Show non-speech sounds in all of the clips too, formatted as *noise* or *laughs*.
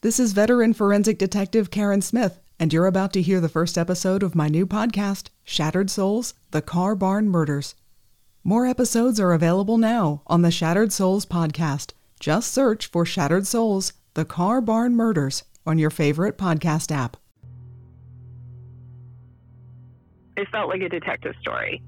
This is veteran forensic detective Karen Smith, and you're about to hear the first episode of my new podcast, Shattered Souls The Car Barn Murders. More episodes are available now on the Shattered Souls podcast. Just search for Shattered Souls The Car Barn Murders on your favorite podcast app. It felt like a detective story.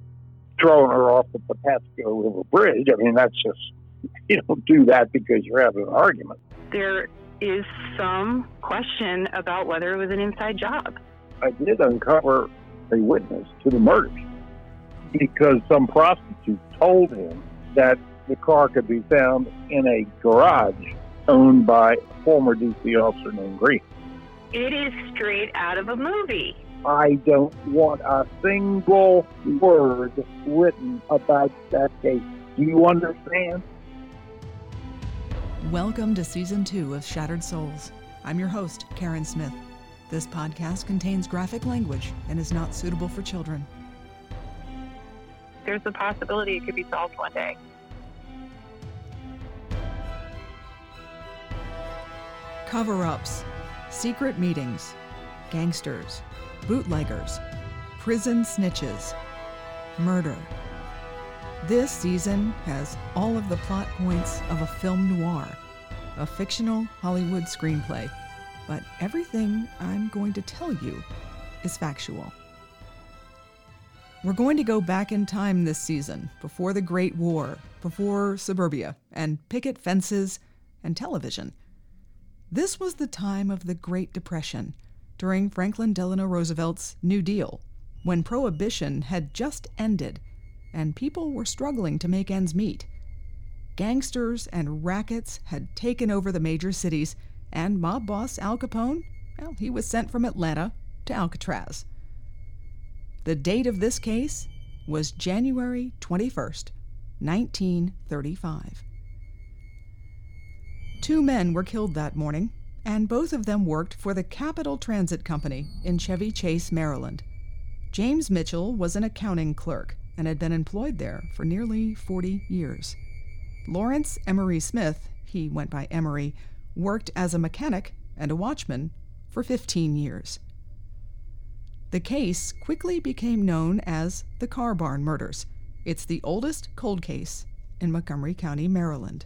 Throwing her off the Patapsco River Bridge, I mean, that's just, *laughs* you don't do that because you're having an argument. There is some question about whether it was an inside job. I did uncover a witness to the murders because some prostitute told him that the car could be found in a garage owned by a former DC officer named Green. It is straight out of a movie. I don't want a single word written about that case. Do you understand? Welcome to season two of Shattered Souls. I'm your host, Karen Smith. This podcast contains graphic language and is not suitable for children. There's a possibility it could be solved one day. Cover ups, secret meetings, gangsters, bootleggers, prison snitches, murder. This season has all of the plot points of a film noir, a fictional Hollywood screenplay, but everything I'm going to tell you is factual. We're going to go back in time this season, before the Great War, before suburbia, and picket fences and television. This was the time of the Great Depression, during Franklin Delano Roosevelt's New Deal, when Prohibition had just ended and people were struggling to make ends meet. Gangsters and rackets had taken over the major cities, and mob boss Al Capone, well, he was sent from Atlanta to Alcatraz. The date of this case was January 21st, 1935. Two men were killed that morning, and both of them worked for the Capital Transit Company in Chevy Chase, Maryland. James Mitchell was an accounting clerk and had been employed there for nearly 40 years. Lawrence Emory Smith, he went by Emory, worked as a mechanic and a watchman for 15 years. The case quickly became known as the Car Barn Murders. It's the oldest cold case in Montgomery County, Maryland.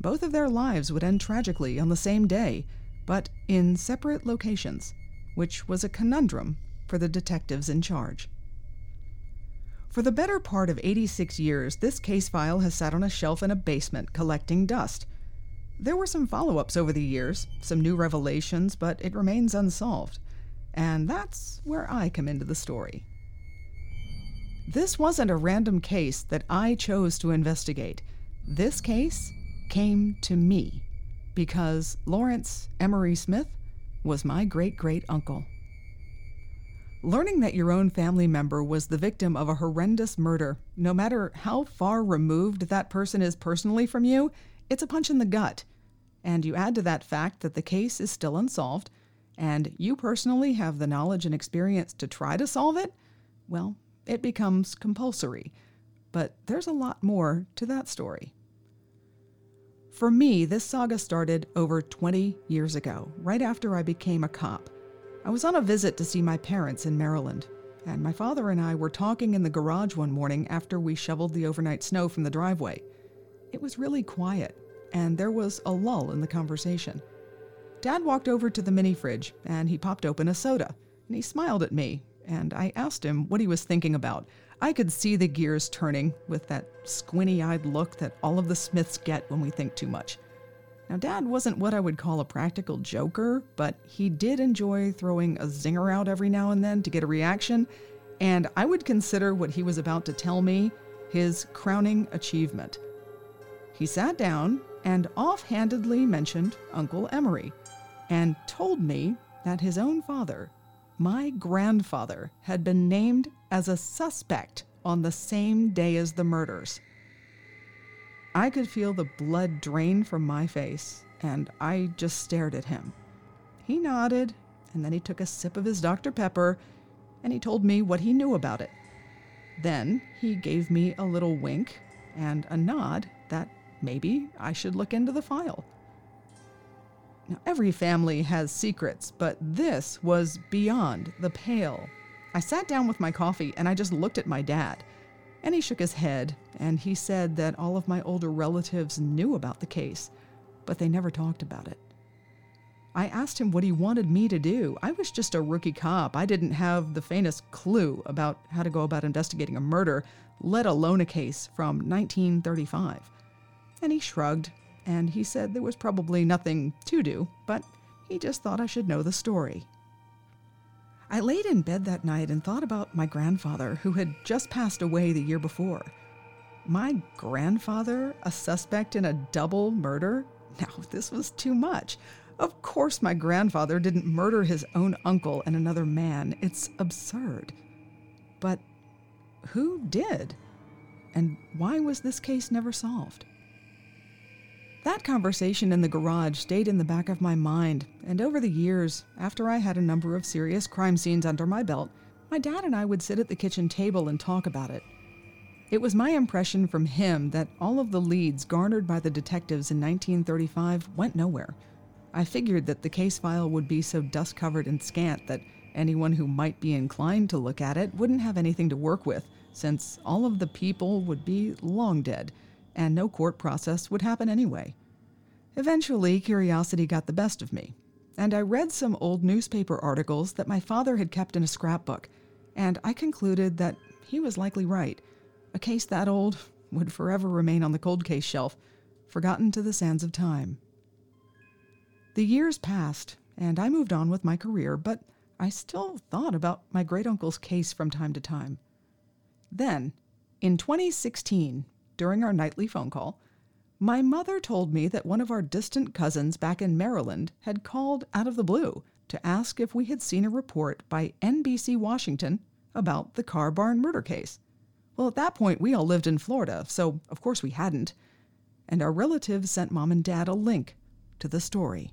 Both of their lives would end tragically on the same day, but in separate locations, which was a conundrum for the detectives in charge. For the better part of 86 years, this case file has sat on a shelf in a basement collecting dust. There were some follow ups over the years, some new revelations, but it remains unsolved. And that's where I come into the story. This wasn't a random case that I chose to investigate. This case came to me because Lawrence Emory Smith was my great great uncle. Learning that your own family member was the victim of a horrendous murder, no matter how far removed that person is personally from you, it's a punch in the gut. And you add to that fact that the case is still unsolved, and you personally have the knowledge and experience to try to solve it, well, it becomes compulsory. But there's a lot more to that story. For me, this saga started over 20 years ago, right after I became a cop. I was on a visit to see my parents in Maryland, and my father and I were talking in the garage one morning after we shoveled the overnight snow from the driveway. It was really quiet, and there was a lull in the conversation. Dad walked over to the mini fridge and he popped open a soda, and he smiled at me, and I asked him what he was thinking about. I could see the gears turning with that squinty eyed look that all of the Smiths get when we think too much. Now, Dad wasn't what I would call a practical joker, but he did enjoy throwing a zinger out every now and then to get a reaction, and I would consider what he was about to tell me his crowning achievement. He sat down and offhandedly mentioned Uncle Emory and told me that his own father, my grandfather, had been named as a suspect on the same day as the murders. I could feel the blood drain from my face, and I just stared at him. He nodded, and then he took a sip of his Dr. Pepper, and he told me what he knew about it. Then he gave me a little wink and a nod that maybe I should look into the file. Now, every family has secrets, but this was beyond the pale. I sat down with my coffee and I just looked at my dad. And he shook his head and he said that all of my older relatives knew about the case, but they never talked about it. I asked him what he wanted me to do. I was just a rookie cop. I didn't have the faintest clue about how to go about investigating a murder, let alone a case from 1935. And he shrugged, and he said there was probably nothing to do, but he just thought I should know the story. I laid in bed that night and thought about my grandfather, who had just passed away the year before. My grandfather, a suspect in a double murder? Now, this was too much. Of course, my grandfather didn't murder his own uncle and another man. It's absurd. But who did? And why was this case never solved? That conversation in the garage stayed in the back of my mind, and over the years, after I had a number of serious crime scenes under my belt, my dad and I would sit at the kitchen table and talk about it. It was my impression from him that all of the leads garnered by the detectives in 1935 went nowhere. I figured that the case file would be so dust covered and scant that anyone who might be inclined to look at it wouldn't have anything to work with, since all of the people would be long dead, and no court process would happen anyway. Eventually, curiosity got the best of me, and I read some old newspaper articles that my father had kept in a scrapbook, and I concluded that he was likely right. A case that old would forever remain on the cold case shelf, forgotten to the sands of time. The years passed, and I moved on with my career, but I still thought about my great uncle's case from time to time. Then, in 2016, during our nightly phone call, my mother told me that one of our distant cousins back in Maryland had called out of the blue to ask if we had seen a report by NBC Washington about the car barn murder case. Well, at that point, we all lived in Florida, so of course we hadn't. And our relatives sent mom and dad a link to the story.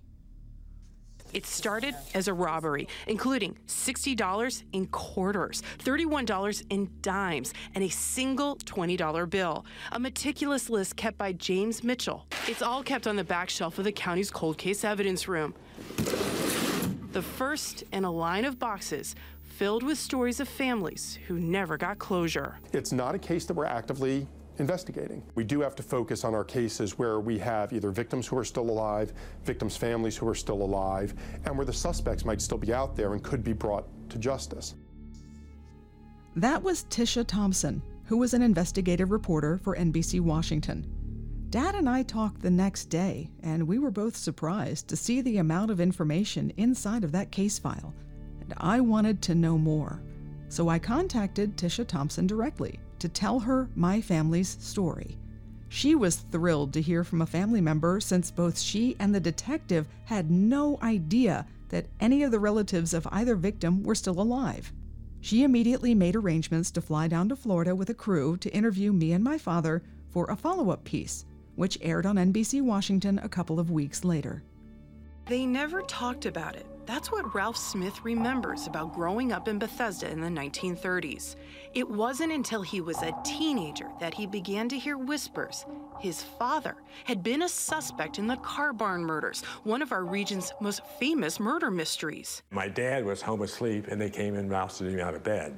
It started as a robbery, including $60 in quarters, $31 in dimes, and a single $20 bill. A meticulous list kept by James Mitchell. It's all kept on the back shelf of the county's cold case evidence room. The first in a line of boxes filled with stories of families who never got closure. It's not a case that we're actively investigating. We do have to focus on our cases where we have either victims who are still alive, victims' families who are still alive, and where the suspects might still be out there and could be brought to justice. That was Tisha Thompson, who was an investigative reporter for NBC Washington. Dad and I talked the next day, and we were both surprised to see the amount of information inside of that case file. And I wanted to know more. So I contacted Tisha Thompson directly to tell her my family's story. She was thrilled to hear from a family member since both she and the detective had no idea that any of the relatives of either victim were still alive. She immediately made arrangements to fly down to Florida with a crew to interview me and my father for a follow up piece, which aired on NBC Washington a couple of weeks later. They never talked about it. That's what Ralph Smith remembers about growing up in Bethesda in the 1930s. It wasn't until he was a teenager that he began to hear whispers. His father had been a suspect in the car barn murders, one of our region's most famous murder mysteries. My dad was home asleep and they came and rousted him out of bed.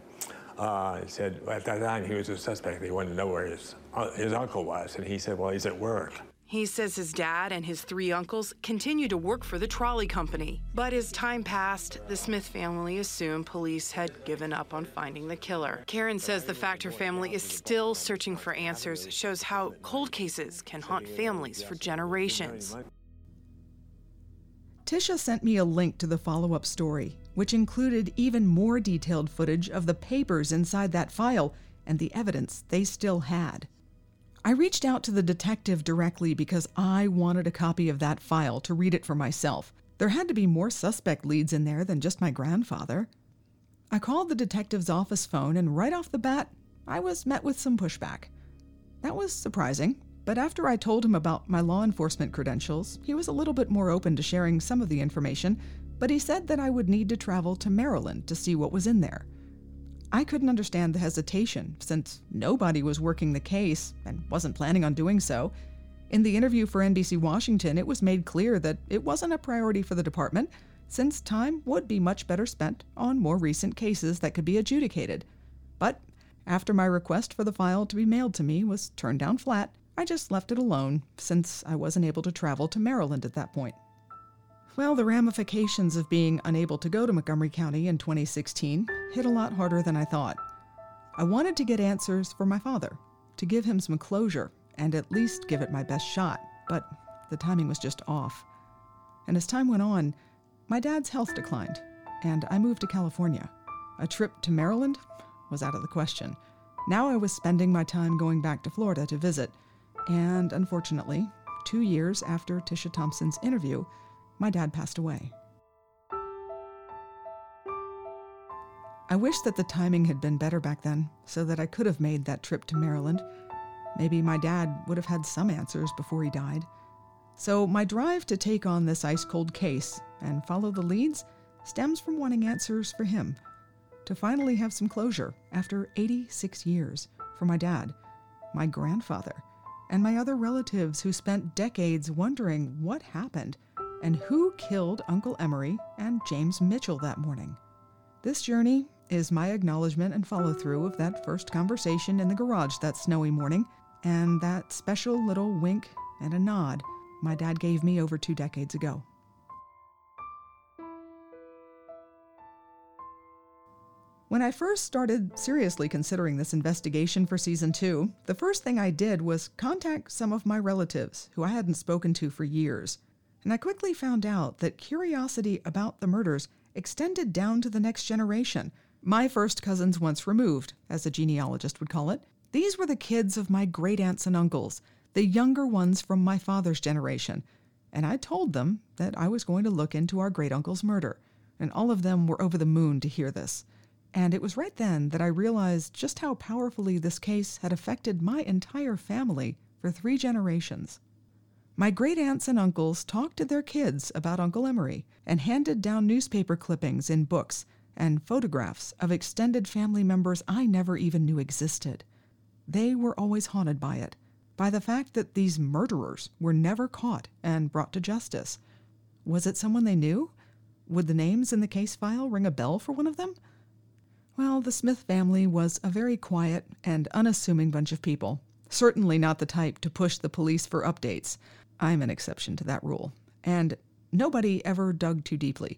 Uh, he said at that time he was a suspect. They wanted to know where his, uh, his uncle was, and he said, Well, he's at work. He says his dad and his three uncles continue to work for the trolley company. But as time passed, the Smith family assumed police had given up on finding the killer. Karen says the fact her family is still searching for answers shows how cold cases can haunt families for generations. Tisha sent me a link to the follow up story, which included even more detailed footage of the papers inside that file and the evidence they still had. I reached out to the detective directly because I wanted a copy of that file to read it for myself. There had to be more suspect leads in there than just my grandfather. I called the detective's office phone, and right off the bat, I was met with some pushback. That was surprising, but after I told him about my law enforcement credentials, he was a little bit more open to sharing some of the information, but he said that I would need to travel to Maryland to see what was in there. I couldn't understand the hesitation, since nobody was working the case and wasn't planning on doing so. In the interview for NBC Washington, it was made clear that it wasn't a priority for the department, since time would be much better spent on more recent cases that could be adjudicated. But after my request for the file to be mailed to me was turned down flat, I just left it alone, since I wasn't able to travel to Maryland at that point. Well, the ramifications of being unable to go to Montgomery County in 2016 hit a lot harder than I thought. I wanted to get answers for my father, to give him some closure, and at least give it my best shot, but the timing was just off. And as time went on, my dad's health declined, and I moved to California. A trip to Maryland was out of the question. Now I was spending my time going back to Florida to visit, and unfortunately, two years after Tisha Thompson's interview, my dad passed away. I wish that the timing had been better back then, so that I could have made that trip to Maryland. Maybe my dad would have had some answers before he died. So, my drive to take on this ice cold case and follow the leads stems from wanting answers for him, to finally have some closure after 86 years for my dad, my grandfather, and my other relatives who spent decades wondering what happened and who killed Uncle Emory and James Mitchell that morning. This journey is my acknowledgement and follow through of that first conversation in the garage that snowy morning, and that special little wink and a nod my dad gave me over two decades ago. When I first started seriously considering this investigation for season two, the first thing I did was contact some of my relatives who I hadn't spoken to for years. And I quickly found out that curiosity about the murders extended down to the next generation. My first cousins once removed, as a genealogist would call it. These were the kids of my great aunts and uncles, the younger ones from my father's generation. And I told them that I was going to look into our great uncle's murder. And all of them were over the moon to hear this. And it was right then that I realized just how powerfully this case had affected my entire family for three generations. My great aunts and uncles talked to their kids about Uncle Emory and handed down newspaper clippings in books and photographs of extended family members I never even knew existed. They were always haunted by it, by the fact that these murderers were never caught and brought to justice. Was it someone they knew? Would the names in the case file ring a bell for one of them? Well, the Smith family was a very quiet and unassuming bunch of people, certainly not the type to push the police for updates. I'm an exception to that rule. And nobody ever dug too deeply.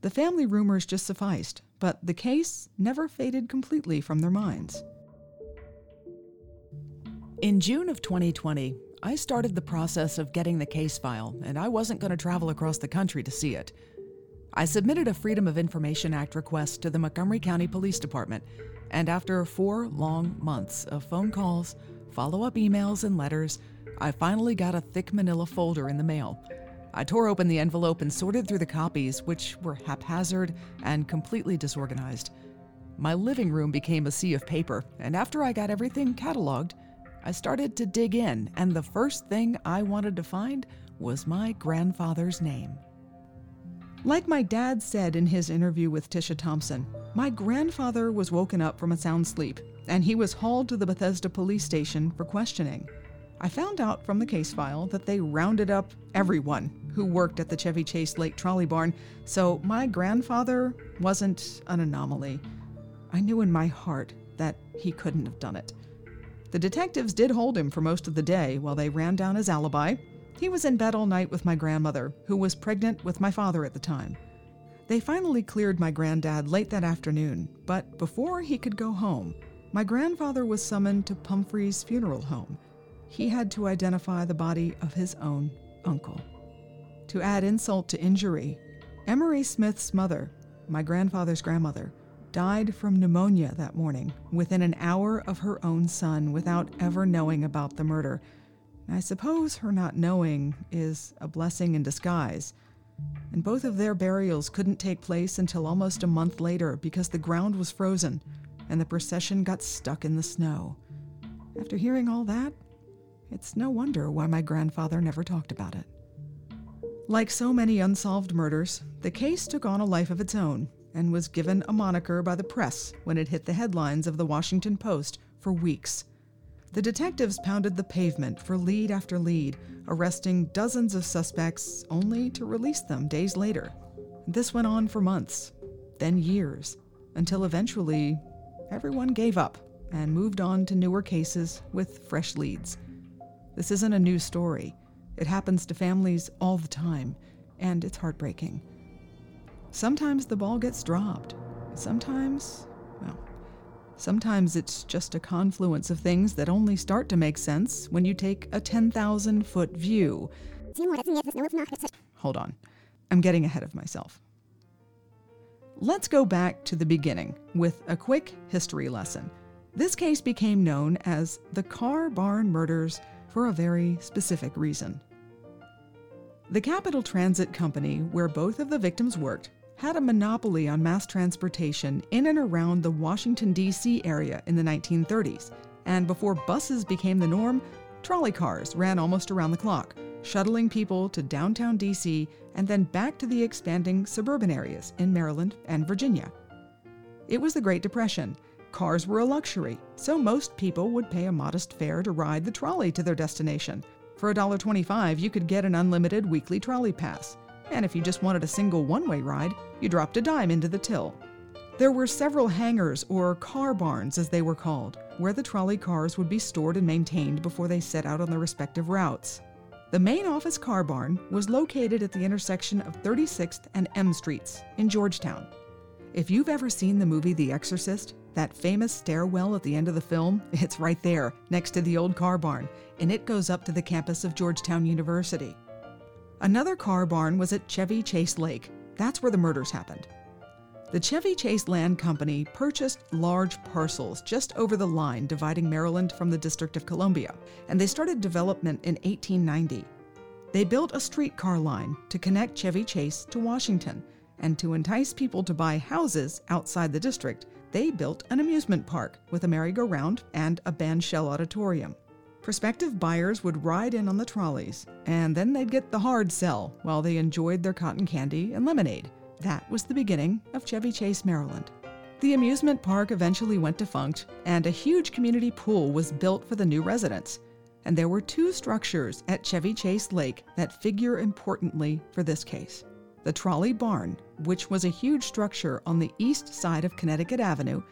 The family rumors just sufficed, but the case never faded completely from their minds. In June of 2020, I started the process of getting the case file, and I wasn't going to travel across the country to see it. I submitted a Freedom of Information Act request to the Montgomery County Police Department, and after four long months of phone calls, follow up emails, and letters, I finally got a thick manila folder in the mail. I tore open the envelope and sorted through the copies, which were haphazard and completely disorganized. My living room became a sea of paper, and after I got everything cataloged, I started to dig in, and the first thing I wanted to find was my grandfather's name. Like my dad said in his interview with Tisha Thompson, my grandfather was woken up from a sound sleep, and he was hauled to the Bethesda police station for questioning. I found out from the case file that they rounded up everyone who worked at the Chevy Chase Lake Trolley Barn, so my grandfather wasn't an anomaly. I knew in my heart that he couldn't have done it. The detectives did hold him for most of the day while they ran down his alibi he was in bed all night with my grandmother, who was pregnant with my father at the time. They finally cleared my granddad late that afternoon, but before he could go home, my grandfather was summoned to Pumphrey's funeral home. He had to identify the body of his own uncle. To add insult to injury, Emory Smith's mother, my grandfather's grandmother, died from pneumonia that morning within an hour of her own son without ever knowing about the murder I suppose her not knowing is a blessing in disguise. And both of their burials couldn't take place until almost a month later because the ground was frozen and the procession got stuck in the snow. After hearing all that, it's no wonder why my grandfather never talked about it. Like so many unsolved murders, the case took on a life of its own and was given a moniker by the press when it hit the headlines of the Washington Post for weeks. The detectives pounded the pavement for lead after lead, arresting dozens of suspects only to release them days later. This went on for months, then years, until eventually everyone gave up and moved on to newer cases with fresh leads. This isn't a new story. It happens to families all the time, and it's heartbreaking. Sometimes the ball gets dropped. Sometimes, well, sometimes it's just a confluence of things that only start to make sense when you take a 10,000 foot view. Hold on, I'm getting ahead of myself. Let's go back to the beginning with a quick history lesson. This case became known as the Car Barn Murders for a very specific reason. The Capital Transit Company, where both of the victims worked, had a monopoly on mass transportation in and around the Washington, D.C. area in the 1930s. And before buses became the norm, trolley cars ran almost around the clock, shuttling people to downtown D.C. and then back to the expanding suburban areas in Maryland and Virginia. It was the Great Depression, Cars were a luxury, so most people would pay a modest fare to ride the trolley to their destination. For $1.25, you could get an unlimited weekly trolley pass. And if you just wanted a single one way ride, you dropped a dime into the till. There were several hangars, or car barns as they were called, where the trolley cars would be stored and maintained before they set out on their respective routes. The main office car barn was located at the intersection of 36th and M Streets in Georgetown. If you've ever seen the movie The Exorcist, that famous stairwell at the end of the film, *laughs* it's right there, next to the old car barn, and it goes up to the campus of Georgetown University. Another car barn was at Chevy Chase Lake. That's where the murders happened. The Chevy Chase Land Company purchased large parcels just over the line dividing Maryland from the District of Columbia, and they started development in 1890. They built a streetcar line to connect Chevy Chase to Washington, and to entice people to buy houses outside the district, they built an amusement park with a merry-go-round and a bandshell auditorium. Prospective buyers would ride in on the trolleys, and then they'd get the hard sell while they enjoyed their cotton candy and lemonade. That was the beginning of Chevy Chase, Maryland. The amusement park eventually went defunct, and a huge community pool was built for the new residents. And there were two structures at Chevy Chase Lake that figure importantly for this case the Trolley Barn, which was a huge structure on the east side of Connecticut Avenue,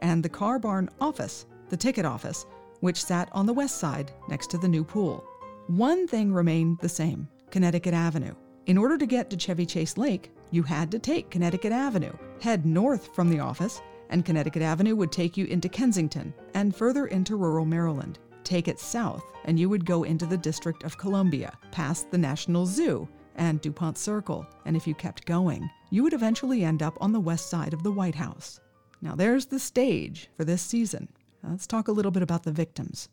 and the Car Barn Office, the ticket office, which sat on the west side next to the new pool. One thing remained the same Connecticut Avenue. In order to get to Chevy Chase Lake, you had to take Connecticut Avenue, head north from the office, and Connecticut Avenue would take you into Kensington and further into rural Maryland. Take it south, and you would go into the District of Columbia, past the National Zoo, and DuPont Circle, and if you kept going, you would eventually end up on the west side of the White House. Now, there's the stage for this season. Let's talk a little bit about the victims.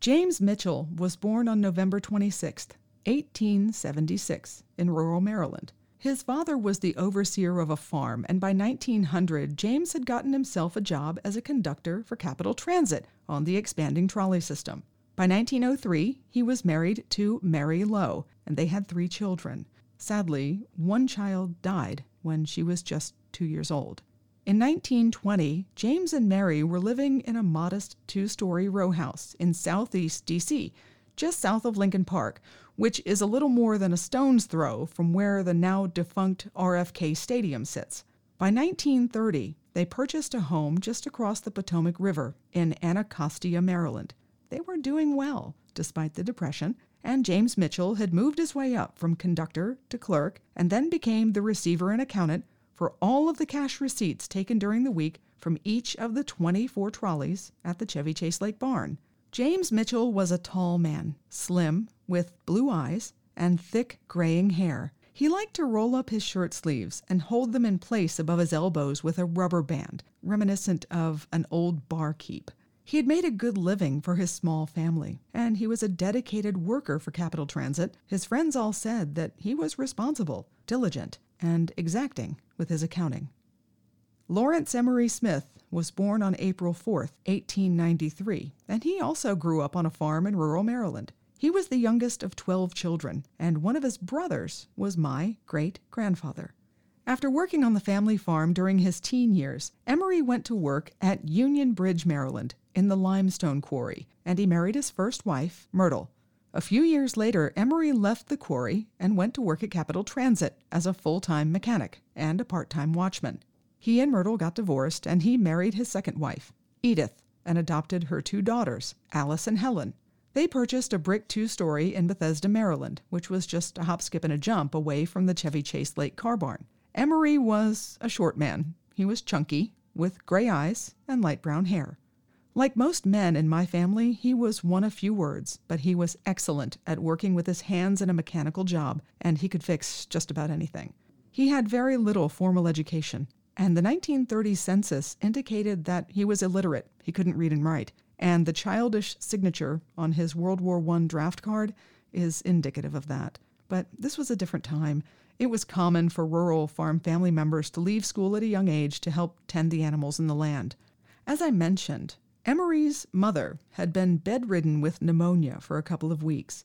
James Mitchell was born on November 26, 1876, in rural Maryland. His father was the overseer of a farm, and by 1900, James had gotten himself a job as a conductor for Capital Transit on the expanding trolley system. By 1903, he was married to Mary Lowe, and they had three children. Sadly, one child died when she was just two years old. In 1920, James and Mary were living in a modest two story row house in southeast D.C., just south of Lincoln Park, which is a little more than a stone's throw from where the now defunct RFK Stadium sits. By 1930, they purchased a home just across the Potomac River in Anacostia, Maryland. They were doing well, despite the Depression, and James Mitchell had moved his way up from conductor to clerk and then became the receiver and accountant for all of the cash receipts taken during the week from each of the 24 trolleys at the Chevy Chase Lake barn. James Mitchell was a tall man, slim, with blue eyes and thick graying hair. He liked to roll up his shirt sleeves and hold them in place above his elbows with a rubber band, reminiscent of an old barkeep. He had made a good living for his small family, and he was a dedicated worker for Capital Transit. His friends all said that he was responsible, diligent, and exacting with his accounting. Lawrence Emory Smith was born on April 4, 1893, and he also grew up on a farm in rural Maryland. He was the youngest of 12 children, and one of his brothers was my great grandfather. After working on the family farm during his teen years, Emory went to work at Union Bridge, Maryland, in the limestone quarry, and he married his first wife, Myrtle. A few years later, Emory left the quarry and went to work at Capital Transit as a full time mechanic and a part time watchman. He and Myrtle got divorced, and he married his second wife, Edith, and adopted her two daughters, Alice and Helen. They purchased a brick two story in Bethesda, Maryland, which was just a hop, skip, and a jump away from the Chevy Chase Lake car barn. Emory was a short man. He was chunky, with gray eyes and light brown hair. Like most men in my family, he was one of few words, but he was excellent at working with his hands in a mechanical job, and he could fix just about anything. He had very little formal education, and the 1930 census indicated that he was illiterate. He couldn't read and write and the childish signature on his World War I draft card is indicative of that. But this was a different time. It was common for rural farm family members to leave school at a young age to help tend the animals in the land. As I mentioned, Emory's mother had been bedridden with pneumonia for a couple of weeks.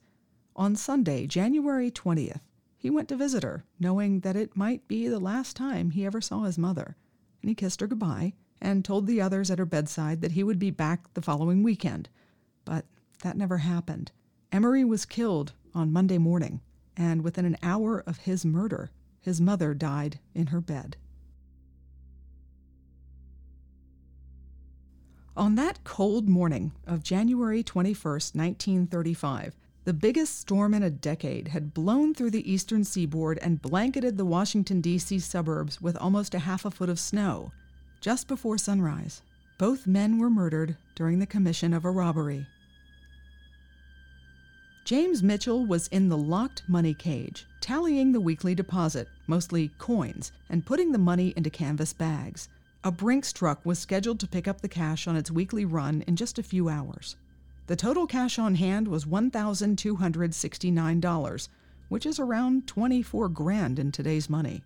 On Sunday, January 20th, he went to visit her, knowing that it might be the last time he ever saw his mother. And he kissed her goodbye and told the others at her bedside that he would be back the following weekend. But that never happened. Emory was killed on Monday morning, and within an hour of his murder, his mother died in her bed. On that cold morning of January 21, 1935, the biggest storm in a decade had blown through the eastern seaboard and blanketed the Washington, D.C. suburbs with almost a half a foot of snow. Just before sunrise, both men were murdered during the commission of a robbery. James Mitchell was in the locked money cage, tallying the weekly deposit, mostly coins, and putting the money into canvas bags. A Brinks truck was scheduled to pick up the cash on its weekly run in just a few hours. The total cash on hand was $1,269, which is around 24 grand in today's money.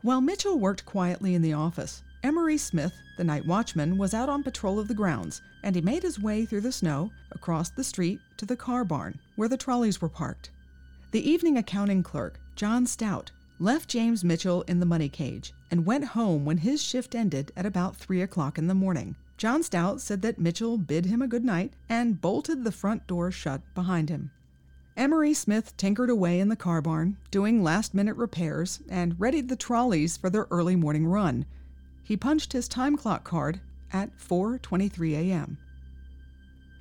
While Mitchell worked quietly in the office, Emory Smith, the night watchman, was out on patrol of the grounds, and he made his way through the snow, across the street, to the car barn, where the trolleys were parked. The evening accounting clerk, John Stout, left James Mitchell in the money cage and went home when his shift ended at about 3 o'clock in the morning. John Stout said that Mitchell bid him a good night and bolted the front door shut behind him. Emory Smith tinkered away in the car barn, doing last minute repairs, and readied the trolleys for their early morning run. He punched his time clock card at 4:23 a.m.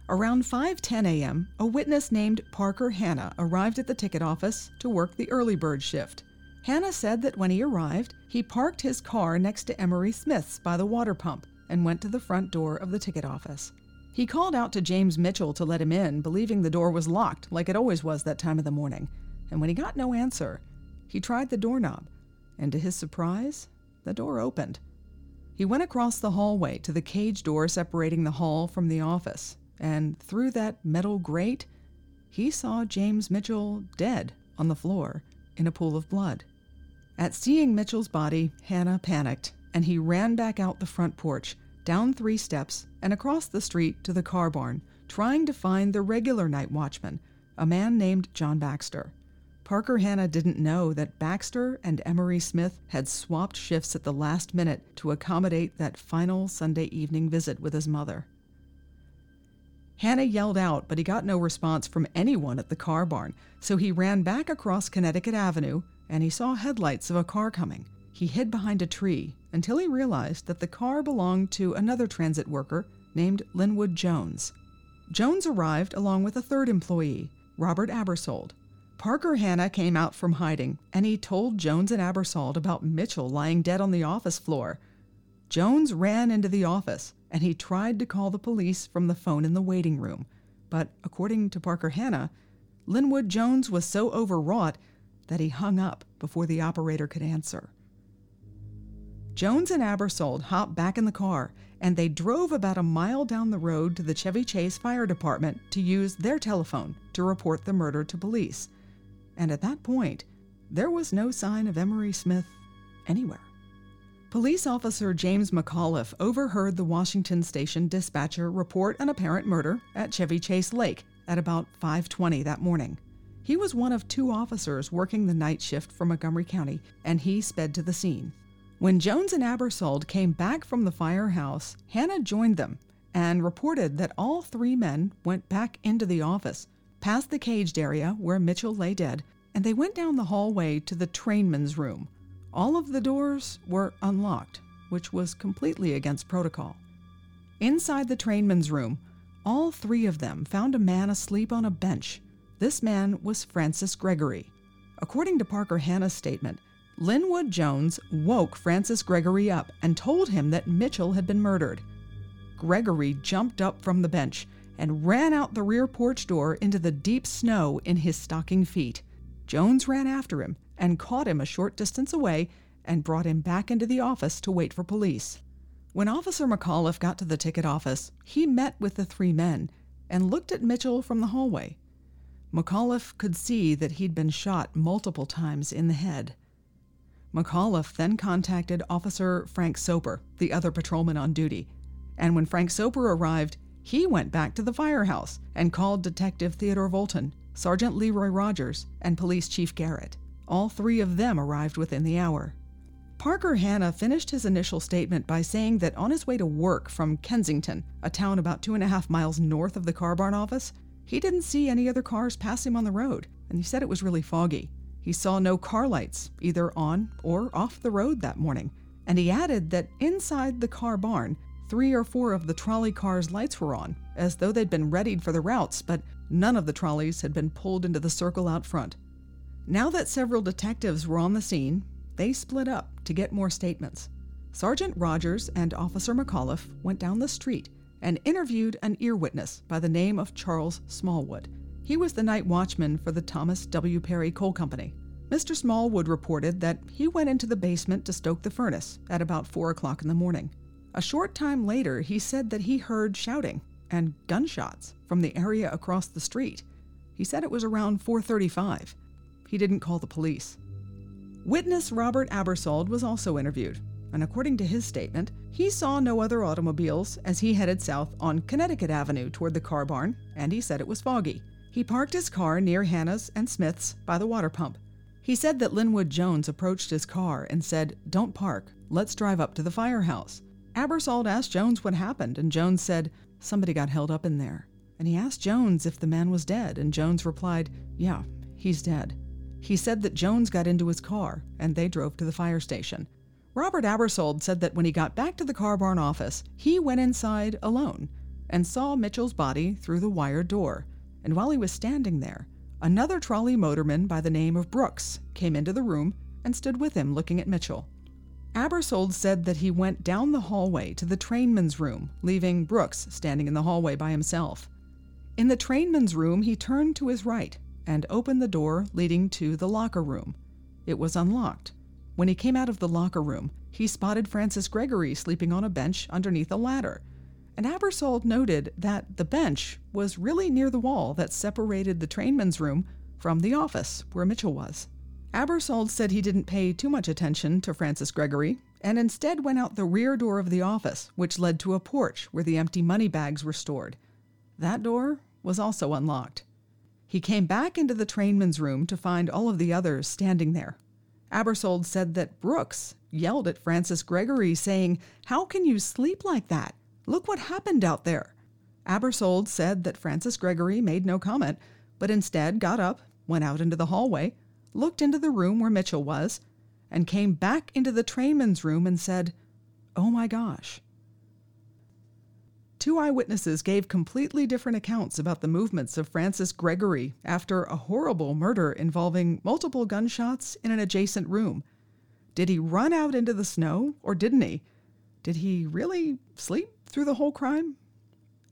Around 5:10 a.m., a witness named Parker Hanna arrived at the ticket office to work the early bird shift. Hanna said that when he arrived, he parked his car next to Emory Smith's by the water pump and went to the front door of the ticket office. He called out to James Mitchell to let him in, believing the door was locked, like it always was that time of the morning. And when he got no answer, he tried the doorknob, and to his surprise, the door opened. He went across the hallway to the cage door separating the hall from the office, and through that metal grate, he saw James Mitchell dead on the floor in a pool of blood. At seeing Mitchell's body, Hanna panicked, and he ran back out the front porch, down three steps, and across the street to the car barn, trying to find the regular night watchman, a man named John Baxter. Parker Hanna didn't know that Baxter and Emory Smith had swapped shifts at the last minute to accommodate that final Sunday evening visit with his mother. Hanna yelled out, but he got no response from anyone at the car barn, so he ran back across Connecticut Avenue and he saw headlights of a car coming. He hid behind a tree until he realized that the car belonged to another transit worker named Linwood Jones. Jones arrived along with a third employee, Robert Abersold, Parker Hanna came out from hiding and he told Jones and Abersold about Mitchell lying dead on the office floor. Jones ran into the office and he tried to call the police from the phone in the waiting room. But according to Parker Hanna, Linwood Jones was so overwrought that he hung up before the operator could answer. Jones and Abersold hopped back in the car and they drove about a mile down the road to the Chevy Chase Fire Department to use their telephone to report the murder to police and at that point, there was no sign of Emory Smith anywhere. Police officer James McAuliffe overheard the Washington station dispatcher report an apparent murder at Chevy Chase Lake at about 5:20 that morning. He was one of two officers working the night shift for Montgomery County, and he sped to the scene. When Jones and Abersold came back from the firehouse, Hanna joined them, and reported that all three men went back into the office, past the caged area where Mitchell lay dead, and they went down the hallway to the trainman's room. All of the doors were unlocked, which was completely against protocol. Inside the trainman's room, all three of them found a man asleep on a bench. This man was Francis Gregory. According to Parker Hanna's statement, Linwood Jones woke Francis Gregory up and told him that Mitchell had been murdered. Gregory jumped up from the bench and ran out the rear porch door into the deep snow in his stocking feet. Jones ran after him and caught him a short distance away and brought him back into the office to wait for police. When Officer McAuliffe got to the ticket office, he met with the three men and looked at Mitchell from the hallway. McAuliffe could see that he'd been shot multiple times in the head. McAuliffe then contacted Officer Frank Soper, the other patrolman on duty, and when Frank Soper arrived, he went back to the firehouse and called Detective Theodore Volton, Sergeant Leroy Rogers, and Police Chief Garrett. All three of them arrived within the hour. Parker Hanna finished his initial statement by saying that on his way to work from Kensington, a town about two and a half miles north of the car barn office, he didn't see any other cars pass him on the road, and he said it was really foggy. He saw no car lights, either on or off the road that morning, and he added that inside the car barn, three or four of the trolley cars' lights were on, as though they'd been readied for the routes, but none of the trolleys had been pulled into the circle out front. Now that several detectives were on the scene, they split up to get more statements. Sergeant Rogers and Officer McAuliffe went down the street and interviewed an ear witness by the name of Charles Smallwood. He was the night watchman for the Thomas W. Perry Coal Company. Mr. Smallwood reported that he went into the basement to stoke the furnace at about 4 o'clock in the morning. A short time later, he said that he heard shouting and gunshots from the area across the street. He said it was around 4:35. He didn't call the police. Witness Robert Abersold was also interviewed, and according to his statement, he saw no other automobiles as he headed south on Connecticut Avenue toward the car barn, and he said it was foggy. He parked his car near Hanna's and Smith's by the water pump. He said that Linwood Jones approached his car and said, Don't park, let's drive up to the firehouse. Abersold asked Jones what happened, and Jones said, Somebody got held up in there. And he asked Jones if the man was dead, and Jones replied, Yeah, he's dead. He said that Jones got into his car, and they drove to the fire station. Robert Abersold said that when he got back to the car barn office, he went inside alone and saw Mitchell's body through the wire door. And while he was standing there, another trolley motorman by the name of Brooks came into the room and stood with him looking at Mitchell. Abersold said that he went down the hallway to the trainman's room, leaving Brooks standing in the hallway by himself. In the trainman's room, he turned to his right and opened the door leading to the locker room. It was unlocked. When he came out of the locker room, he spotted Francis Gregory sleeping on a bench underneath a ladder. And Abersold noted that the bench was really near the wall that separated the trainman's room from the office where Mitchell was. Abersold said he didn't pay too much attention to Francis Gregory and instead went out the rear door of the office, which led to a porch where the empty money bags were stored. That door was also unlocked. He came back into the trainman's room to find all of the others standing there. Abersold said that Brooks yelled at Francis Gregory, saying, How can you sleep like that? Look what happened out there. Abersold said that Francis Gregory made no comment, but instead got up, went out into the hallway, looked into the room where Mitchell was, and came back into the trainman's room and said, Oh my gosh. Two eyewitnesses gave completely different accounts about the movements of Francis Gregory after a horrible murder involving multiple gunshots in an adjacent room. Did he run out into the snow or didn't he? Did he really sleep through the whole crime?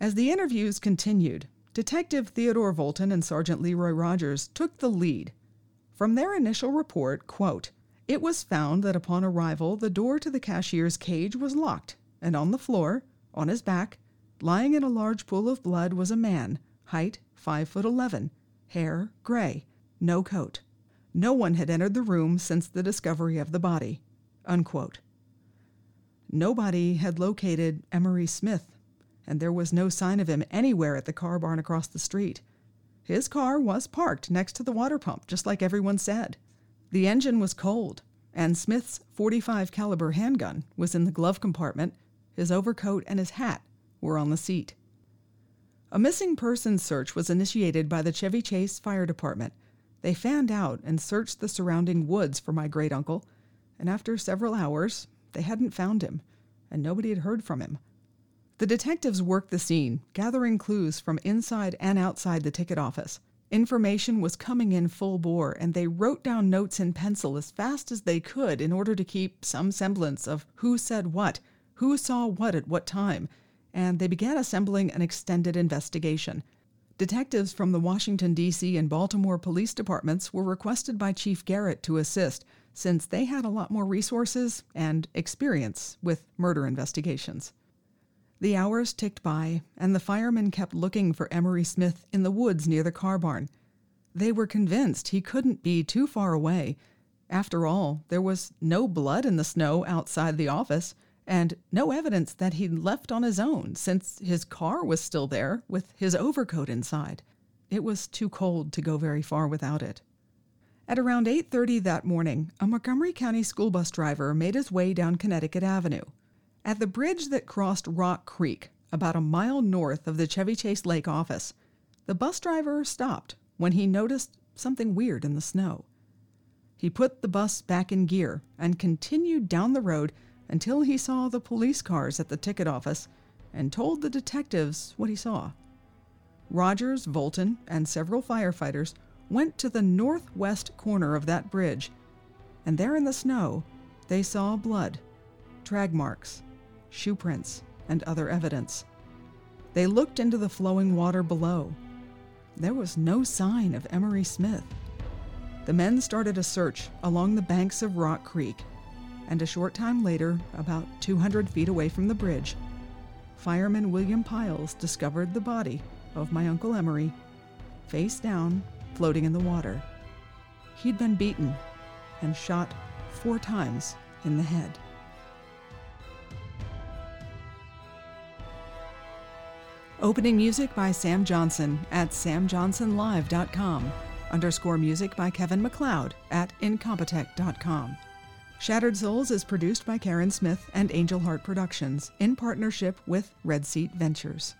As the interviews continued, Detective Theodore Volton and Sergeant Leroy Rogers took the lead from their initial report, quote, it was found that upon arrival, the door to the cashier's cage was locked, and on the floor, on his back, lying in a large pool of blood, was a man, height 5 foot 11, hair gray, no coat. No one had entered the room since the discovery of the body. Unquote. Nobody had located Emory Smith, and there was no sign of him anywhere at the car barn across the street. His car was parked next to the water pump, just like everyone said. The engine was cold, and Smith's 45 caliber handgun was in the glove compartment. His overcoat and his hat were on the seat. A missing persons search was initiated by the Chevy Chase Fire Department. They fanned out and searched the surrounding woods for my great uncle, and after several hours, they hadn't found him, and nobody had heard from him. The detectives worked the scene, gathering clues from inside and outside the ticket office. Information was coming in full bore, and they wrote down notes in pencil as fast as they could in order to keep some semblance of who said what, who saw what at what time, and they began assembling an extended investigation. Detectives from the Washington, D.C. and Baltimore police departments were requested by Chief Garrett to assist, since they had a lot more resources and experience with murder investigations. The hours ticked by, and the firemen kept looking for Emory Smith in the woods near the car barn. They were convinced he couldn't be too far away. After all, there was no blood in the snow outside the office, and no evidence that he'd left on his own, since his car was still there with his overcoat inside. It was too cold to go very far without it. At around 8:30 that morning, a Montgomery County school bus driver made his way down Connecticut Avenue. At the bridge that crossed Rock Creek, about a mile north of the Chevy Chase Lake office, the bus driver stopped when he noticed something weird in the snow. He put the bus back in gear and continued down the road until he saw the police cars at the ticket office and told the detectives what he saw. Rogers, Volton, and several firefighters went to the northwest corner of that bridge, and there in the snow they saw blood, drag marks, shoe prints, and other evidence. They looked into the flowing water below. There was no sign of Emory Smith. The men started a search along the banks of Rock Creek, and a short time later, about 200 feet away from the bridge, fireman William Piles discovered the body of my Uncle Emory, face down, floating in the water. He'd been beaten and shot four times in the head. Opening music by Sam Johnson at samjohnsonlive.com. Underscore music by Kevin MacLeod at incompetech.com. Shattered Souls is produced by Karen Smith and Angel Heart Productions in partnership with Red Seat Ventures.